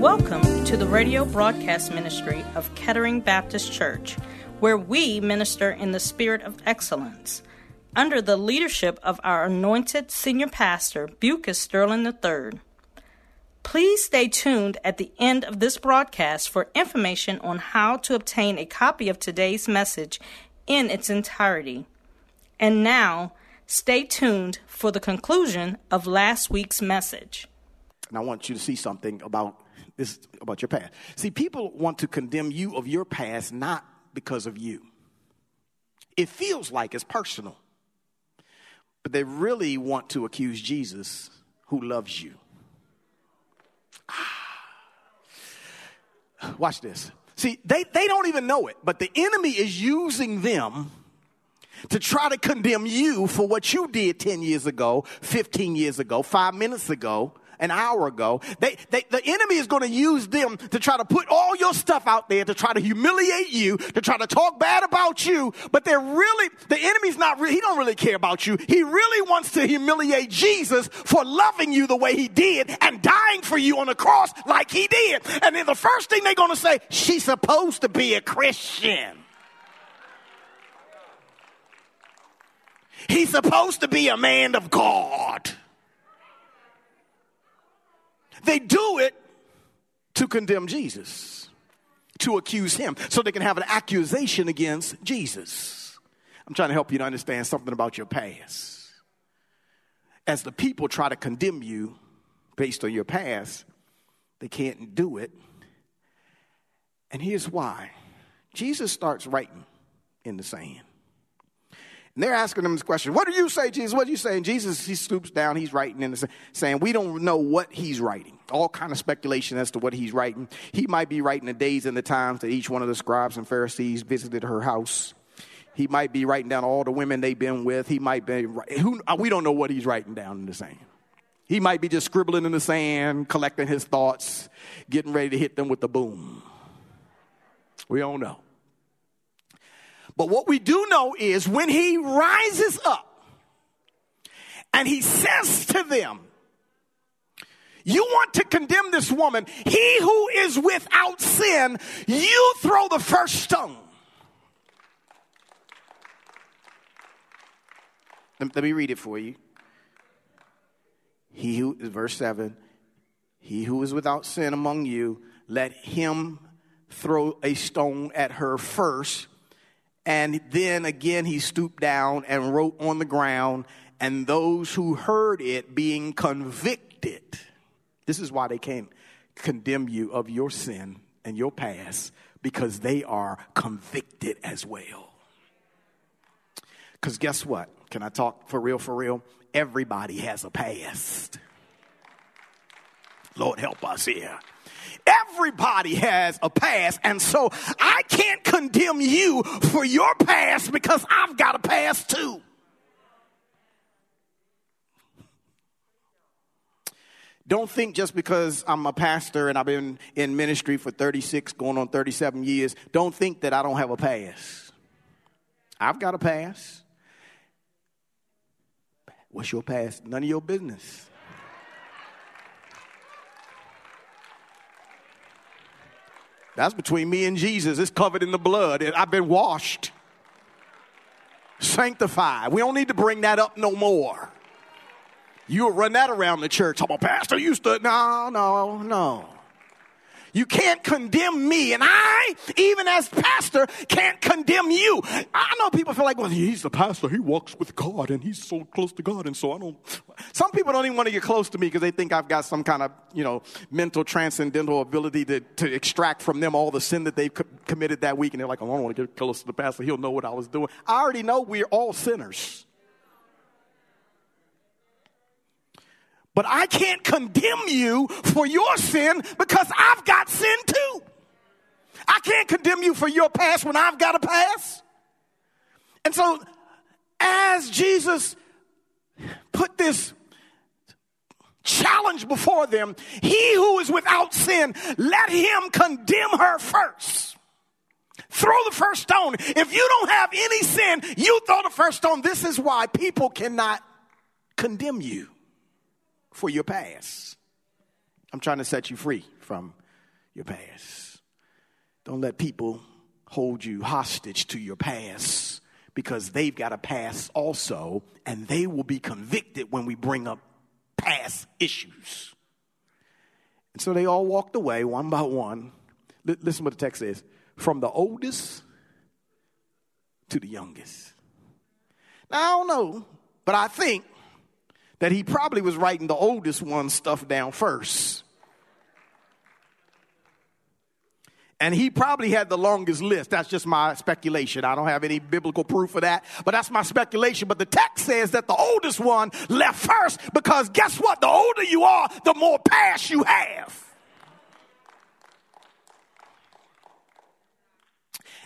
Welcome to the radio broadcast ministry of Kettering Baptist Church, where we minister in the spirit of excellence. Under the leadership of our anointed senior pastor, Bucus Sterling III. Please stay tuned at the end of this broadcast for information on how to obtain a copy of today's message in its entirety. And now, stay tuned for the conclusion of last week's message. And I want you to see something about this is about your past. See, people want to condemn you of your past not because of you. It feels like it's personal. But they really want to accuse Jesus who loves you. Ah. Watch this. See, they, they don't even know it, but the enemy is using them to try to condemn you for what you did 10 years ago, 15 years ago, five minutes ago, an hour ago. They, they, the enemy is going to use them to try to put all your stuff out there to try to humiliate you, to try to talk bad about you. But they're really, the enemy's not, re- he don't really care about you. He really wants to humiliate Jesus for loving you the way he did and dying for you on the cross like he did. And then the first thing they're going to say, she's supposed to be a Christian. He's supposed to be a man of God. They do it to condemn Jesus, to accuse him, so they can have an accusation against Jesus. I'm trying to help you to understand something about your past. As the people try to condemn you based on your past, they can't do it. And here's why Jesus starts writing in the sand. And they're asking him this question, What do you say, Jesus? What do you say? And Jesus, he stoops down, he's writing in the saying, We don't know what he's writing. All kind of speculation as to what he's writing. He might be writing the days and the times that each one of the scribes and Pharisees visited her house. He might be writing down all the women they've been with. He might be, who, uh, we don't know what he's writing down in the sand. He might be just scribbling in the sand, collecting his thoughts, getting ready to hit them with the boom. We don't know. But what we do know is when he rises up and he says to them, You want to condemn this woman, he who is without sin, you throw the first stone. Let me read it for you. He who, verse 7, he who is without sin among you, let him throw a stone at her first. And then again, he stooped down and wrote on the ground, and those who heard it being convicted. This is why they can't condemn you of your sin and your past, because they are convicted as well. Because guess what? Can I talk for real, for real? Everybody has a past. Lord, help us here. Everybody has a past, and so I can't condemn you for your past because I've got a past too. Don't think just because I'm a pastor and I've been in ministry for 36, going on 37 years, don't think that I don't have a past. I've got a past. What's your past? None of your business. That's between me and Jesus. It's covered in the blood. I've been washed, sanctified. We don't need to bring that up no more. You'll run that around the church. I'm a pastor used to. No, no, no. You can't condemn me, and I, even as pastor, can't condemn you. I know people feel like, well, he's the pastor. He walks with God, and he's so close to God, and so I don't. Some people don't even want to get close to me because they think I've got some kind of, you know, mental transcendental ability to, to extract from them all the sin that they've co- committed that week, and they're like, oh, I don't want to get close to the pastor. He'll know what I was doing. I already know we're all sinners. But I can't condemn you for your sin because I've got sin too. I can't condemn you for your past when I've got a past. And so, as Jesus put this challenge before them, he who is without sin, let him condemn her first. Throw the first stone. If you don't have any sin, you throw the first stone. This is why people cannot condemn you for your past. I'm trying to set you free from your past. Don't let people hold you hostage to your past because they've got a past also, and they will be convicted when we bring up past issues. And so they all walked away one by one. L- listen what the text says from the oldest to the youngest. Now, I don't know, but I think that he probably was writing the oldest one stuff down first. And he probably had the longest list. That's just my speculation. I don't have any biblical proof of that, but that's my speculation. But the text says that the oldest one left first because guess what? The older you are, the more past you have.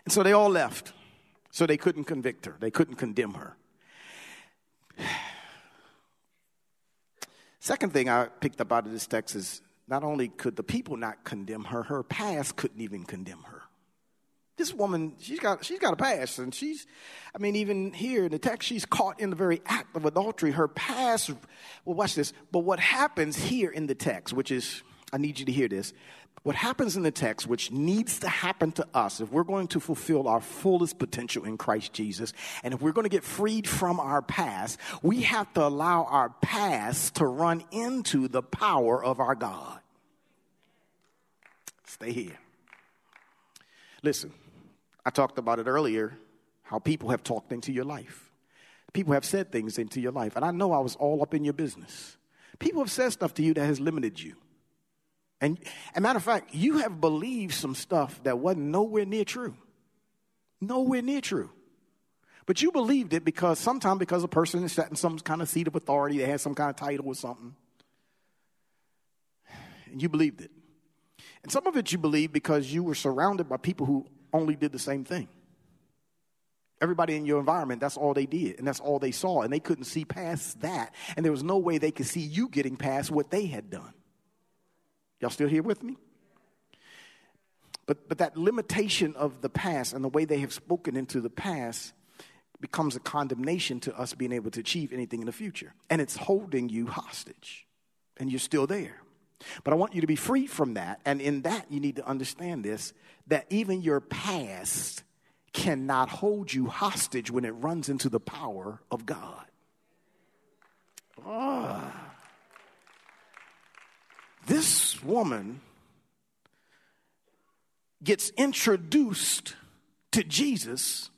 And so they all left. So they couldn't convict her, they couldn't condemn her. Second thing I picked up out of this text is not only could the people not condemn her, her past couldn't even condemn her. This woman, she's got, she's got a past, and she's, I mean, even here in the text, she's caught in the very act of adultery. Her past, well, watch this. But what happens here in the text, which is, I need you to hear this. What happens in the text, which needs to happen to us if we're going to fulfill our fullest potential in Christ Jesus, and if we're going to get freed from our past, we have to allow our past to run into the power of our God. Stay here. Listen, I talked about it earlier how people have talked into your life. People have said things into your life, and I know I was all up in your business. People have said stuff to you that has limited you. And a matter of fact, you have believed some stuff that wasn't nowhere near true. Nowhere near true. But you believed it because sometimes because a person is sat in some kind of seat of authority, they had some kind of title or something. And you believed it. And some of it you believed because you were surrounded by people who only did the same thing. Everybody in your environment, that's all they did, and that's all they saw, and they couldn't see past that. And there was no way they could see you getting past what they had done. Y'all still here with me? But, but that limitation of the past and the way they have spoken into the past becomes a condemnation to us being able to achieve anything in the future. And it's holding you hostage. And you're still there. But I want you to be free from that. And in that, you need to understand this that even your past cannot hold you hostage when it runs into the power of God. Ah. This woman gets introduced to Jesus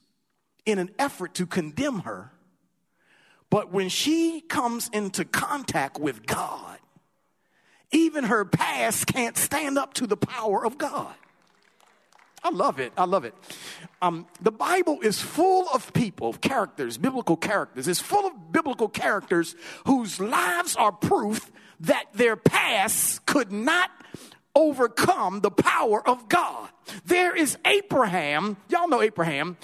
in an effort to condemn her. But when she comes into contact with God, even her past can't stand up to the power of God. I love it. I love it. Um, the Bible is full of people, characters, biblical characters. It's full of biblical characters whose lives are proof that their past could not overcome the power of God. There is Abraham. Y'all know Abraham.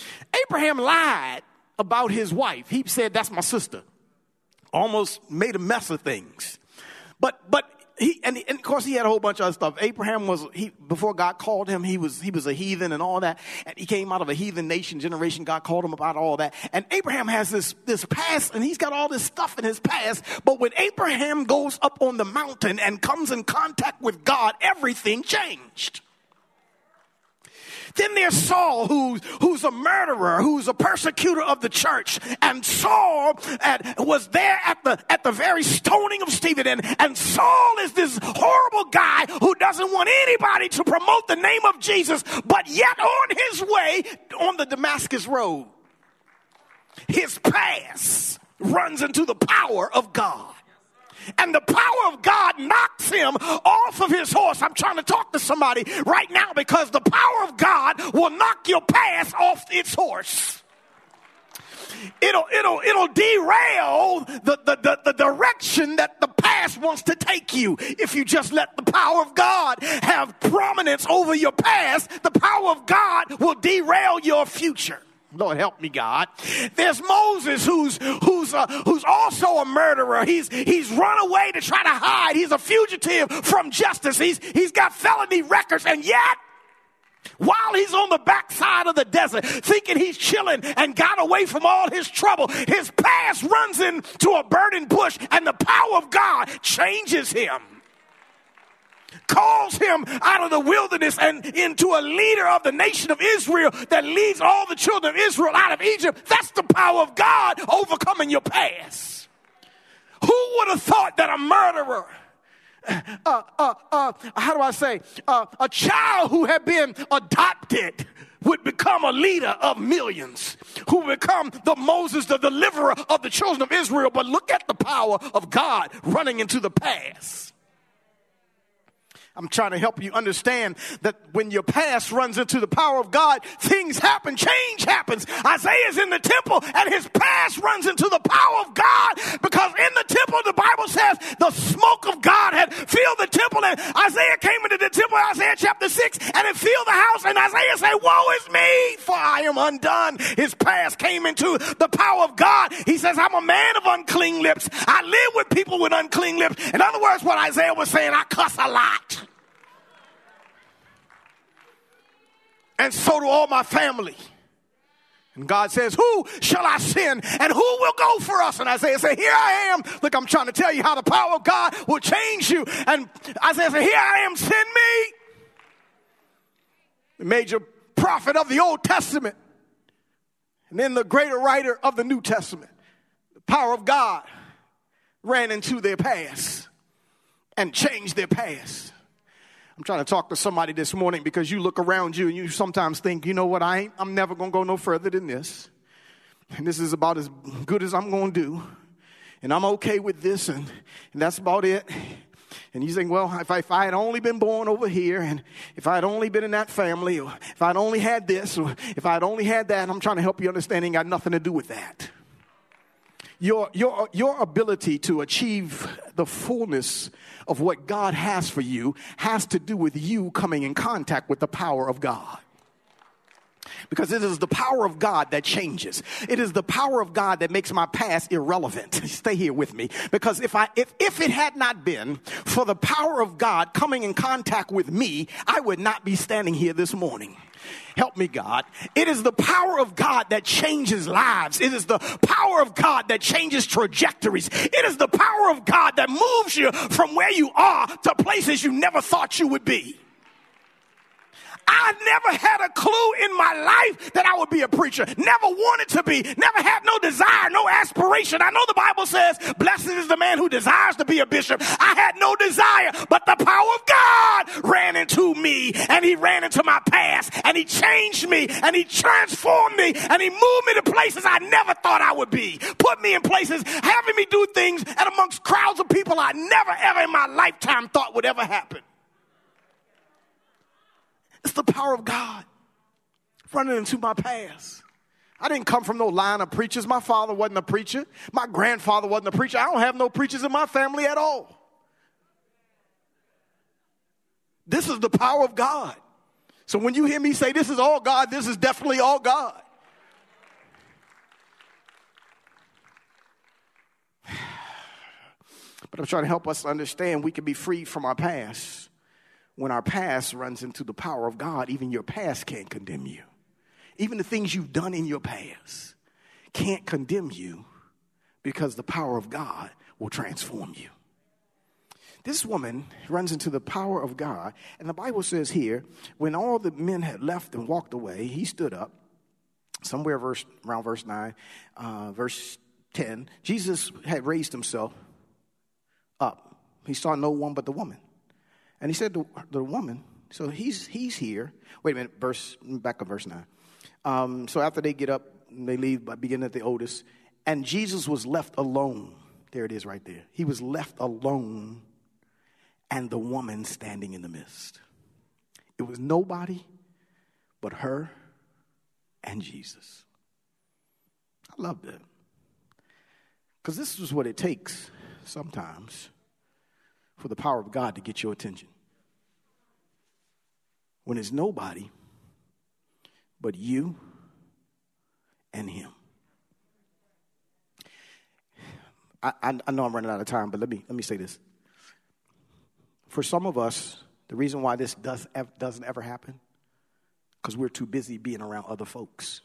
Abraham lied about his wife. He said, That's my sister. Almost made a mess of things. But, but he, and, and, of course he had a whole bunch of other stuff. Abraham was he before God called him, he was he was a heathen and all that. And he came out of a heathen nation generation. God called him about all that. And Abraham has this this past, and he's got all this stuff in his past. But when Abraham goes up on the mountain and comes in contact with God, everything changed. Then there's Saul, who's, who's a murderer, who's a persecutor of the church. And Saul at, was there at the, at the very stoning of Stephen. And, and Saul is this horrible guy who doesn't want anybody to promote the name of Jesus, but yet on his way on the Damascus road, his past runs into the power of God and the power of God knocks him off of his horse. I'm trying to talk to somebody right now because the power of God will knock your past off its horse. it'll, it'll, it'll derail the, the, the, the direction that the past wants to take you. If you just let the power of God have prominence over your past, the power of God will derail your future. Lord help me, God. There's Moses who's who's uh, who's also a murderer. He's he's run away to try to hide. He's a fugitive from justice. He's he's got felony records, and yet. While he's on the backside of the desert, thinking he's chilling and got away from all his trouble, his past runs into a burning bush, and the power of God changes him calls him out of the wilderness and into a leader of the nation of Israel that leads all the children of Israel out of Egypt. That's the power of God overcoming your past. Who would have thought that a murderer, uh, uh, uh, how do I say, uh, a child who had been adopted would become a leader of millions, who become the Moses, the deliverer of the children of Israel. But look at the power of God running into the past. I'm trying to help you understand that when your past runs into the power of God, things happen, change happens. Isaiah's in the temple and his past runs into the power of God because in the temple, the Bible says the smoke of God had filled the temple and Isaiah came into the temple, Isaiah chapter 6, and it filled the house and Isaiah said, woe is me, for I am undone. His past came into the power of God. He says, I'm a man of unclean lips. I live with people with unclean lips. In other words, what Isaiah was saying, I cuss a lot. And so do all my family. And God says, Who shall I send? And who will go for us? And Isaiah said, Here I am. Look, I'm trying to tell you how the power of God will change you. And Isaiah said, Here I am, send me. The major prophet of the Old Testament. And then the greater writer of the New Testament. The power of God ran into their past and changed their past. I'm trying to talk to somebody this morning because you look around you and you sometimes think, you know what, I ain't, I'm never going to go no further than this. And this is about as good as I'm going to do. And I'm okay with this, and, and that's about it. And you think, well, if I, if I, had only been born over here, and if I had only been in that family, or if I'd only had this, or if I'd only had that, I'm trying to help you understand, it got nothing to do with that your, your, your ability to achieve the fullness of what God has for you has to do with you coming in contact with the power of God. Because it is the power of God that changes. It is the power of God that makes my past irrelevant. Stay here with me. Because if I, if, if it had not been for the power of God coming in contact with me, I would not be standing here this morning. Help me, God. It is the power of God that changes lives. It is the power of God that changes trajectories. It is the power of God that moves you from where you are to places you never thought you would be. I never had a clue in my life that I would be a preacher. Never wanted to be. Never had no desire, no aspiration. I know the Bible says, blessed is the man who desires to be a bishop. I had no desire, but the power of God ran into me and he ran into my past and he changed me and he transformed me and he moved me to places I never thought I would be. Put me in places, having me do things and amongst crowds of people I never ever in my lifetime thought would ever happen. It's the power of God running into my past. I didn't come from no line of preachers. My father wasn't a preacher. My grandfather wasn't a preacher. I don't have no preachers in my family at all. This is the power of God. So when you hear me say this is all God, this is definitely all God. But I'm trying to help us understand we can be free from our past when our past runs into the power of God, even your past can't condemn you. Even the things you've done in your past can't condemn you because the power of God will transform you. This woman runs into the power of God, and the Bible says here, when all the men had left and walked away, he stood up, somewhere verse, around verse 9, uh, verse 10. Jesus had raised himself up. He saw no one but the woman. And he said to the woman, so he's, he's here. Wait a minute, verse, back up verse 9. Um, so after they get up, they leave, by beginning at the oldest, and Jesus was left alone. There it is right there. He was left alone, and the woman standing in the midst. It was nobody but her and Jesus. I love that. Because this is what it takes sometimes for the power of God to get your attention. When it's nobody but you and Him. I, I, I, know I'm running out of time, but let me, let me say this. For some of us, the reason why this does, doesn't ever happen, because we're too busy being around other folks.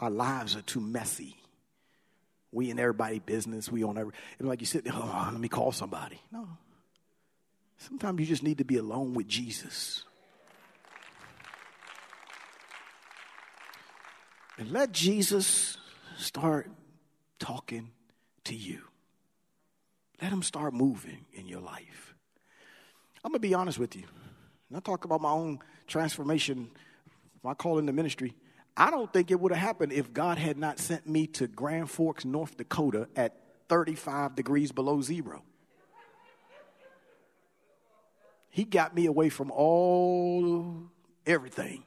Our lives are too messy. We in everybody business. We on every. And like you said, oh, let me call somebody. No. Sometimes you just need to be alone with Jesus. And let Jesus start talking to you. Let him start moving in your life. I'm going to be honest with you. And I talk about my own transformation, my call in the ministry. I don't think it would have happened if God had not sent me to Grand Forks, North Dakota at 35 degrees below zero. He got me away from all everything.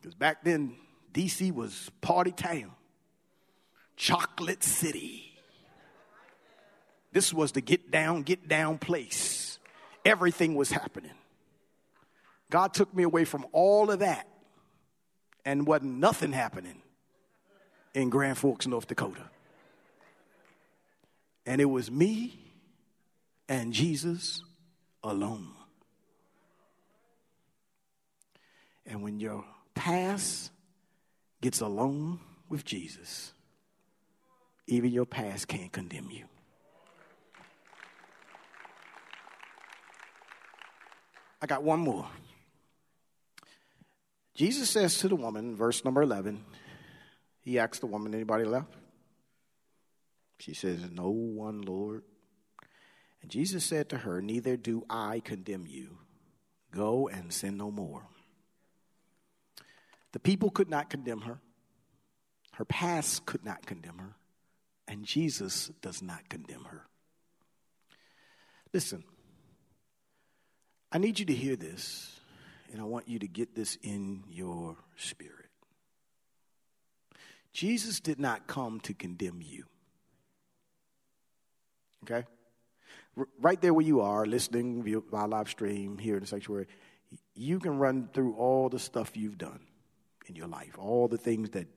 Because back then, DC was party town, chocolate city. This was the get down, get down place. Everything was happening. God took me away from all of that and wasn't nothing happening in Grand Forks, North Dakota. And it was me and Jesus alone. And when your past gets alone with Jesus, even your past can't condemn you. I got one more. Jesus says to the woman, verse number 11, he asks the woman, anybody left? She says, No one, Lord. And Jesus said to her, Neither do I condemn you. Go and sin no more. The people could not condemn her, her past could not condemn her, and Jesus does not condemn her. Listen, I need you to hear this and I want you to get this in your spirit. Jesus did not come to condemn you. Okay? R- right there where you are, listening via live stream here in the sanctuary, you can run through all the stuff you've done in your life, all the things that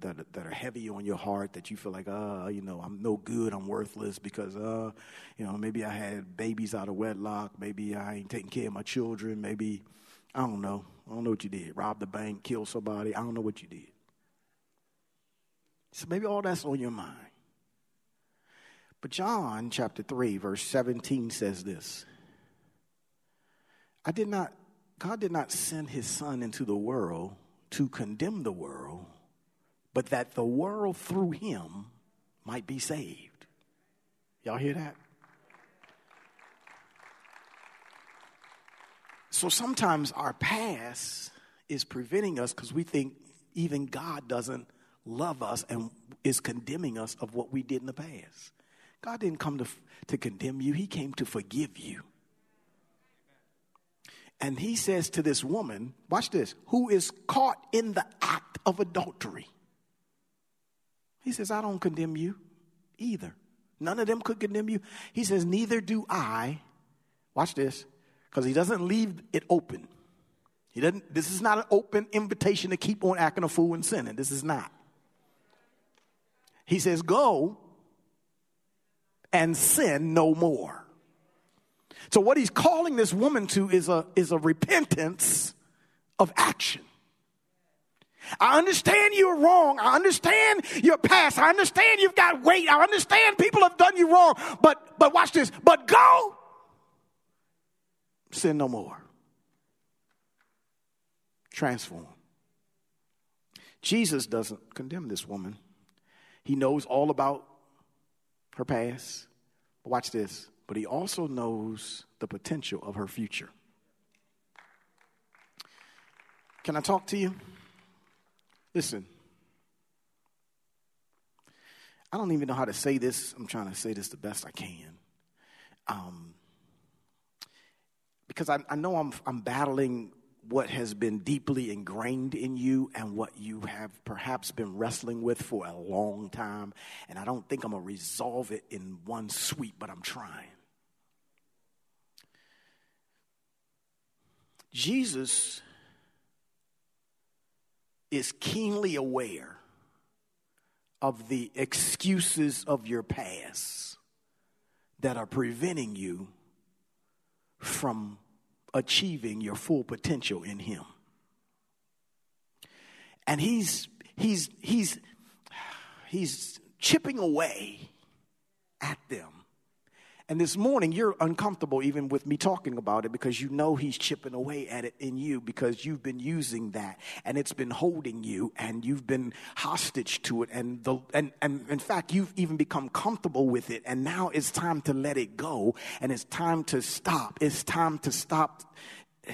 that, that are heavy on your heart that you feel like, uh, you know, I'm no good, I'm worthless because, uh, you know, maybe I had babies out of wedlock, maybe I ain't taking care of my children, maybe I don't know. I don't know what you did. Rob the bank, kill somebody. I don't know what you did. So maybe all that's on your mind. But John chapter 3, verse 17 says this I did not, God did not send his son into the world to condemn the world, but that the world through him might be saved. Y'all hear that? So sometimes our past is preventing us because we think even God doesn't love us and is condemning us of what we did in the past. God didn't come to, to condemn you, He came to forgive you. And He says to this woman, watch this, who is caught in the act of adultery. He says, I don't condemn you either. None of them could condemn you. He says, Neither do I. Watch this because he doesn't leave it open. He doesn't, this is not an open invitation to keep on acting a fool and sinning. This is not. He says, Go and sin no more. So, what he's calling this woman to is a, is a repentance of action. I understand you're wrong. I understand your past. I understand you've got weight. I understand people have done you wrong. But but watch this. But go sin no more. Transform. Jesus doesn't condemn this woman. He knows all about her past. Watch this. But he also knows the potential of her future. Can I talk to you? Listen. I don't even know how to say this. I'm trying to say this the best I can. Um, because I, I know I'm, I'm battling what has been deeply ingrained in you and what you have perhaps been wrestling with for a long time. And I don't think I'm going to resolve it in one sweep, but I'm trying. Jesus is keenly aware of the excuses of your past that are preventing you from achieving your full potential in him. And he's he's he's he's chipping away at them and this morning, you're uncomfortable even with me talking about it because you know He's chipping away at it in you because you've been using that and it's been holding you and you've been hostage to it. And, the, and, and in fact, you've even become comfortable with it. And now it's time to let it go and it's time to stop. It's time to stop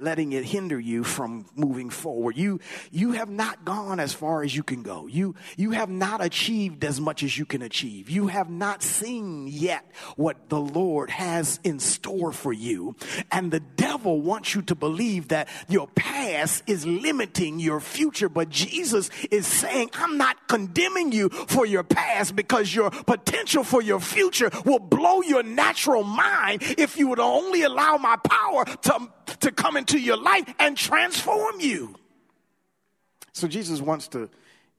letting it hinder you from moving forward. You, you have not gone as far as you can go. You, you have not achieved as much as you can achieve. You have not seen yet what the Lord has in store for you. And the devil wants you to believe that your past is limiting your future. But Jesus is saying, I'm not condemning you for your past because your potential for your future will blow your natural mind if you would only allow my power to, to come into your life and transform you. So Jesus wants to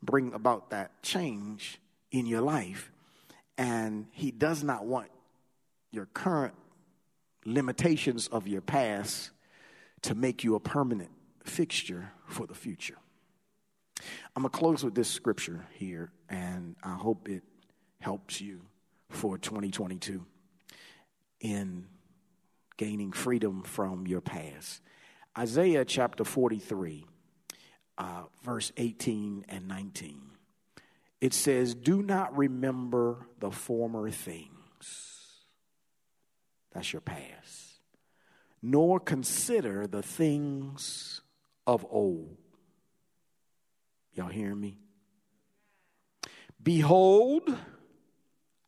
bring about that change in your life. And he does not want your current limitations of your past to make you a permanent fixture for the future. I'm going to close with this scripture here, and I hope it helps you for 2022 in gaining freedom from your past. Isaiah chapter 43, uh, verse 18 and 19. It says, Do not remember the former things. That's your past. Nor consider the things of old. Y'all hearing me? Behold,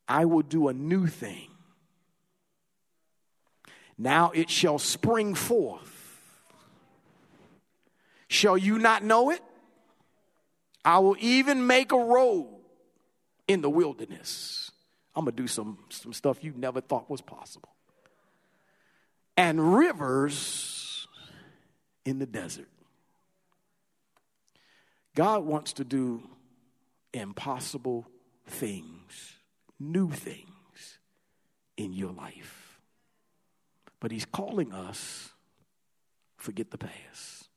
I will do a new thing. Now it shall spring forth. Shall you not know it? I will even make a road in the wilderness. I'm going to do some, some stuff you never thought was possible. And rivers in the desert. God wants to do impossible things, new things in your life. But He's calling us forget the past.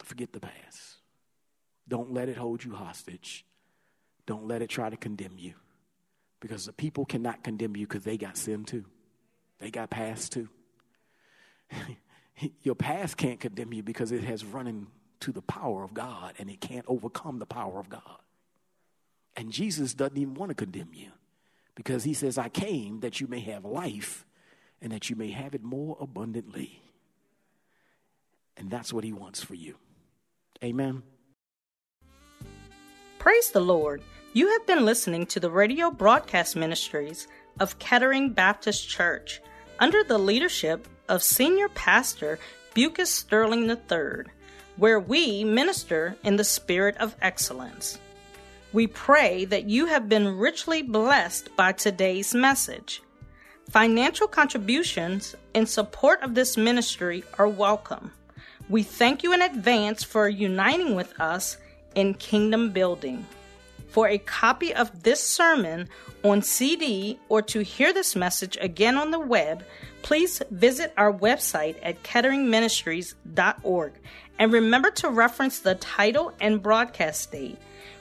Forget the past. Don't let it hold you hostage. Don't let it try to condemn you. Because the people cannot condemn you because they got sin too. They got past too. Your past can't condemn you because it has run into the power of God and it can't overcome the power of God. And Jesus doesn't even want to condemn you because he says, I came that you may have life and that you may have it more abundantly. And that's what he wants for you. Amen. Praise the Lord. You have been listening to the radio broadcast ministries of Kettering Baptist Church under the leadership of Senior Pastor Bucus Sterling III, where we minister in the spirit of excellence. We pray that you have been richly blessed by today's message. Financial contributions in support of this ministry are welcome. We thank you in advance for uniting with us in kingdom building. For a copy of this sermon on CD or to hear this message again on the web, please visit our website at ketteringministries.org and remember to reference the title and broadcast date.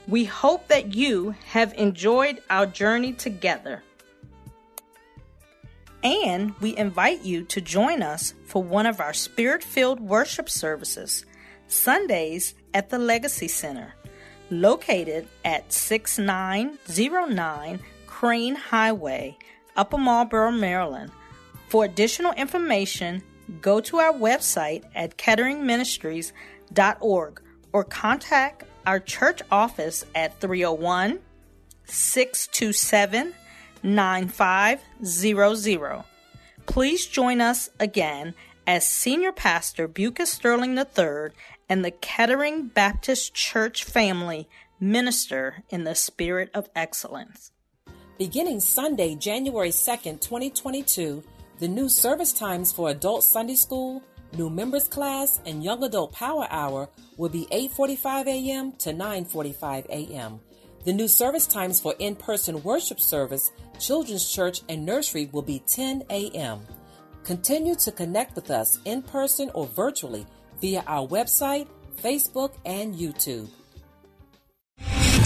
We hope that you have enjoyed our journey together. And we invite you to join us for one of our spirit filled worship services, Sundays at the Legacy Center, located at 6909 Crain Highway, Upper Marlboro, Maryland. For additional information, go to our website at ketteringministries.org or contact our church office at 301 627 9500. Please join us again as Senior Pastor Bucus Sterling III and the Kettering Baptist Church family minister in the spirit of excellence. Beginning Sunday, January 2nd, 2022, the new service times for Adult Sunday School, New Members Class, and Young Adult Power Hour will be 8:45 a.m. to 9:45 a.m. The new service times for in-person worship service, children's church, and nursery will be 10 a.m. Continue to connect with us in person or virtually via our website, Facebook, and YouTube.